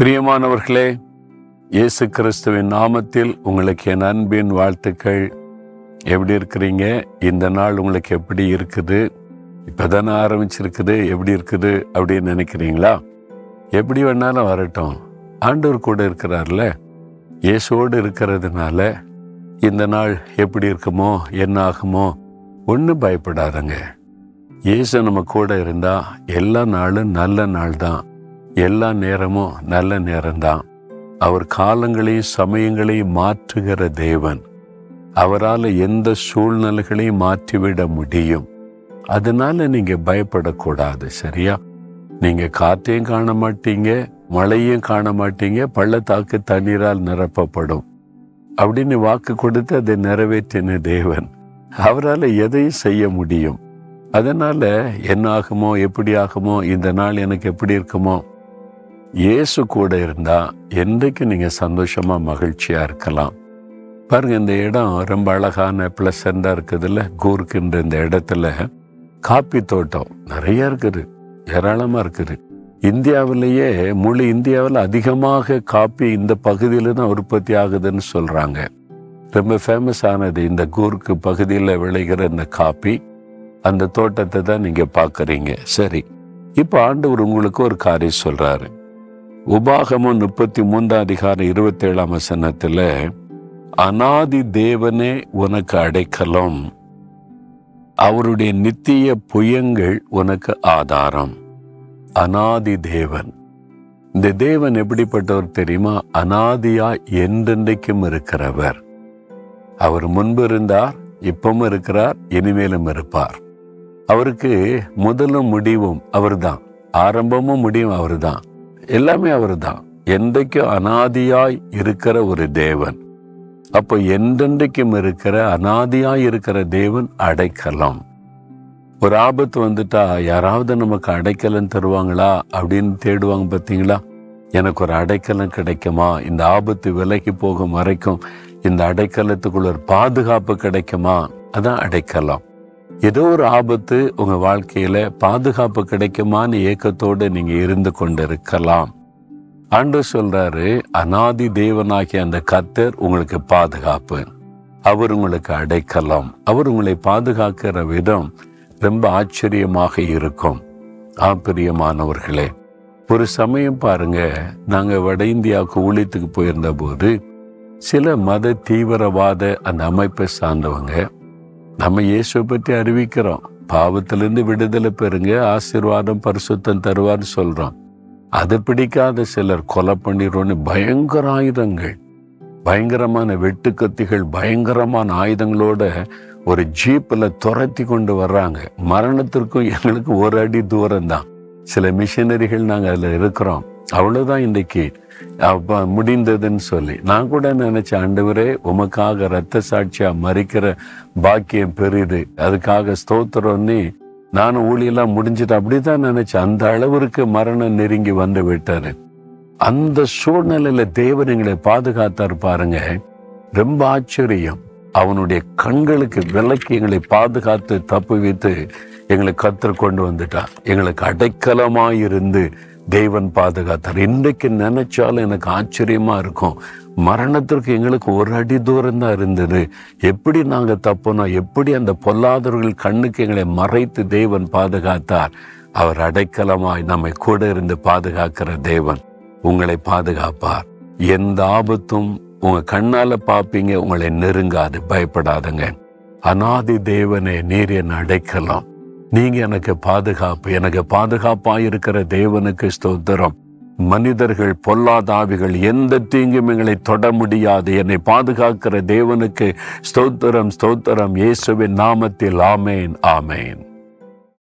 பிரியமானவர்களே இயேசு கிறிஸ்துவின் நாமத்தில் உங்களுக்கு என் அன்பின் வாழ்த்துக்கள். எப்படி இருக்கிறீங்க? இந்த நாள் உங்களுக்கு எப்படி இருக்குது? இப்போதானே ஆரம்பிச்சிருக்குது எப்படி இருக்குது அப்படின்னு நினைக்கிறீங்களா? எப்படி வேணாலும் வரட்டும். ஆண்டவர் கூட இருக்கிறார்ல. இயேசுவோடு இருக்கிறதுனால இந்த நாள் எப்படி இருக்குமோ என்ன ஆகுமோ ஒன்றும் பயப்படாதங்க. இயேசு நம்ம கூட இருந்தால் எல்லா நாளும் நல்ல நாள் தான் எல்லா நேரமும் நல்ல நேரம்தான். அவர் காலங்களையும் சமயங்களையும் மாற்றுகிற தேவன். அவரால் எந்த சூழ்நிலைகளையும் மாற்றிவிட முடியும். அதனால நீங்கள் பயப்படக்கூடாது சரியா? நீங்கள் காற்றையும் காண மாட்டீங்க மழையும் காண மாட்டீங்க பள்ளத்தாக்கு தண்ணீரால் நிரப்பப்படும். அப்படின்னு வாக்கு கொடுத்து அதை நிறைவேற்றின தேவன். அவரால் எதையும் செய்ய முடியும். அதனால என்ன ஆகுமோ எப்படி ஆகுமோ இந்த நாள் எனக்கு எப்படி இருக்குமோ இயேசு கூட இருந்தால் என்றைக்கு நீங்கள் சந்தோஷமாக மகிழ்ச்சியாக இருக்கலாம். பாருங்கள் இந்த இடம் ரொம்ப அழகான ப்ளசண்டாக இருக்குதுல்ல? கூர்க்குன்ற இந்த இடத்துல காப்பி தோட்டம் நிறைய இருக்குது ஏராளமாக இருக்குது. இந்தியாவிலேயே முழு இந்தியாவில் அதிகமாக காப்பி இந்த பகுதியில் தான் உற்பத்தி ஆகுதுன்னு சொல்கிறாங்க ரொம்ப ஃபேமஸ் ஆனது இந்த கூர்க்கு பகுதியில் விளைகிற இந்த காப்பி. அந்த தோட்டத்தை தான் நீங்கள் பார்க்குறீங்க. சரி இப்போ ஆண்டவர் உங்களுக்கு ஒரு காரியம் சொல்கிறாரு உபாகமும் முப்பத்தி மூன்றாம் அதிகாரம் இருபத்தி ஏழாம் அனாதி தேவனே உனக்கு அடைக்கலம். அவருடைய நித்திய புயங்கள் உனக்கு ஆதாரம். அனாதி தேவன். இந்த தேவன் எப்படிப்பட்டவர் தெரியுமா? அனாதியா என்றென்றைக்கும் இருக்கிறவர். அவர் முன்பு இருந்தார் இப்பவும் இருக்கிறார் இனிமேலும் இருப்பார். அவருக்கு முதலும் முடிவும் அவர்தான். ஆரம்பமும் முடிவும் அவர்தான். எல்லாமே அவர் தான் என்றைக்கும் அனாதியாய் இருக்கிற ஒரு தேவன் அப்போ என்றென்றைக்கும் இருக்கிற அனாதியாய் இருக்கிற தேவன் அடைக்கலம். ஒரு ஆபத்து வந்துட்டா யாராவது நமக்கு அடைக்கலம் தருவாங்களா அப்படின்னு தேடுவாங்க பார்த்தீங்களா? எனக்கு ஒரு அடைக்கலம் கிடைக்குமா? இந்த ஆபத்து விலகி போகும் வரைக்கும் இந்த அடைக்கலத்துக்குள்ள ஒரு பாதுகாப்பு கிடைக்குமா? அதான் அடைக்கலம். ஏதோ ஒரு ஆபத்து உங்க வாழ்க்கையில பாதுகாப்பு கிடைக்குமான்னு ஏக்கத்தோடு நீங்க இருந்து கொண்டிருக்கலாம். ஆண்டு சொல்றாரு அனாதி தேவனாகிய அந்த கத்தர் உங்களுக்கு பாதுகாப்பு. அவர் உங்களுக்கு அடைக்கலாம். அவர் உங்களை பாதுகாக்கிற விதம் ரொம்ப ஆச்சரியமாக இருக்கும். ஆப்பிரியமானவர்களே ஒரு சமயம் பாருங்க நாங்க வட இந்தியாவுக்கு ஊழியத்துக்கு போயிருந்த போது சில மத தீவிரவாத அந்த அமைப்பை சார்ந்தவங்க நம்ம இயேசுவை பற்றி அறிவிக்கிறோம். பாவத்திலிருந்து விடுதலை பெறுங்க ஆசீர்வாதம் பரிசுத்தம் தருவார்னு சொல்கிறோம் அது பிடிக்காத சிலர் கொலை பண்ணிடுறோன்னு பயங்கர ஆயுதங்கள். பயங்கரமான வெட்டுக்கத்திகள் பயங்கரமான ஆயுதங்களோட ஒரு ஜீப்பில் துரத்தி கொண்டு வர்றாங்க. மரணத்திற்கும் எங்களுக்கு ஒரு அடி தூரம் தான் சில மிஷினரிகள் நாங்கள் அதில் இருக்கிறோம். அவ்வளோதான் இன்றைக்கு அப்போ முடிந்ததுன்னு சொல்லி. நான் கூட நினைச்சேன் ஆண்டவரே உமக்காக ரத்த சாட்சியா மறிக்கிற பாக்கியம் பெரிது. அதுக்காக ஸ்தோத்திரம்னு நானும் ஊழியெல்லாம் முடிஞ்சிட்டு அப்படிதான் நினைச்சேன். அந்த அளவிற்கு மரணம் நெருங்கி வந்து விட்டாரு அந்த சூழ்நிலையில தேவன் எங்களை பாதுகாத்தார் பாருங்க. ரொம்ப ஆச்சரியம். அவனுடைய கண்களுக்கு விலக்கி எங்களை பாதுகாத்து தப்பு வைத்து எங்களை கத்து கொண்டு வந்துட்டான் எங்களுக்கு அடைக்கலமாயிருந்து தேவன் பாதுகாத்தார். இன்றைக்கு நினைச்சாலும் எனக்கு ஆச்சரியமா இருக்கும். மரணத்திற்கு எங்களுக்கு ஒரு அடி தூரம் தான் இருந்தது. எப்படி நாங்கள் தப்போனோம் எப்படி அந்த பொல்லாதவர்கள் கண்ணுக்கு எங்களை மறைத்து தேவன் பாதுகாத்தார். அவர் அடைக்கலமாய் நம்மை கூட இருந்து பாதுகாக்கிற தேவன் உங்களை பாதுகாப்பார். எந்த ஆபத்தும் உங்க கண்ணால பாப்பீங்க உங்களை நெருங்காது பயப்படாதுங்க. அனாதி தேவனே நீர் என்ன அடைக்கலாம். நீங்க எனக்கு பாதுகாப்பு எனக்கு பாதுகாப்பாக இருக்கிற தேவனுக்கு ஸ்தோத்திரம். மனிதர்கள் பொல்லாதாவிகள் எந்த தீங்கும் எங்களை தொட முடியாது. என்னை பாதுகாக்கிற தேவனுக்கு ஸ்தோத்திரம் ஸ்தோத்திரம். இயேசுவின் நாமத்தில் ஆமேன் ஆமேன்.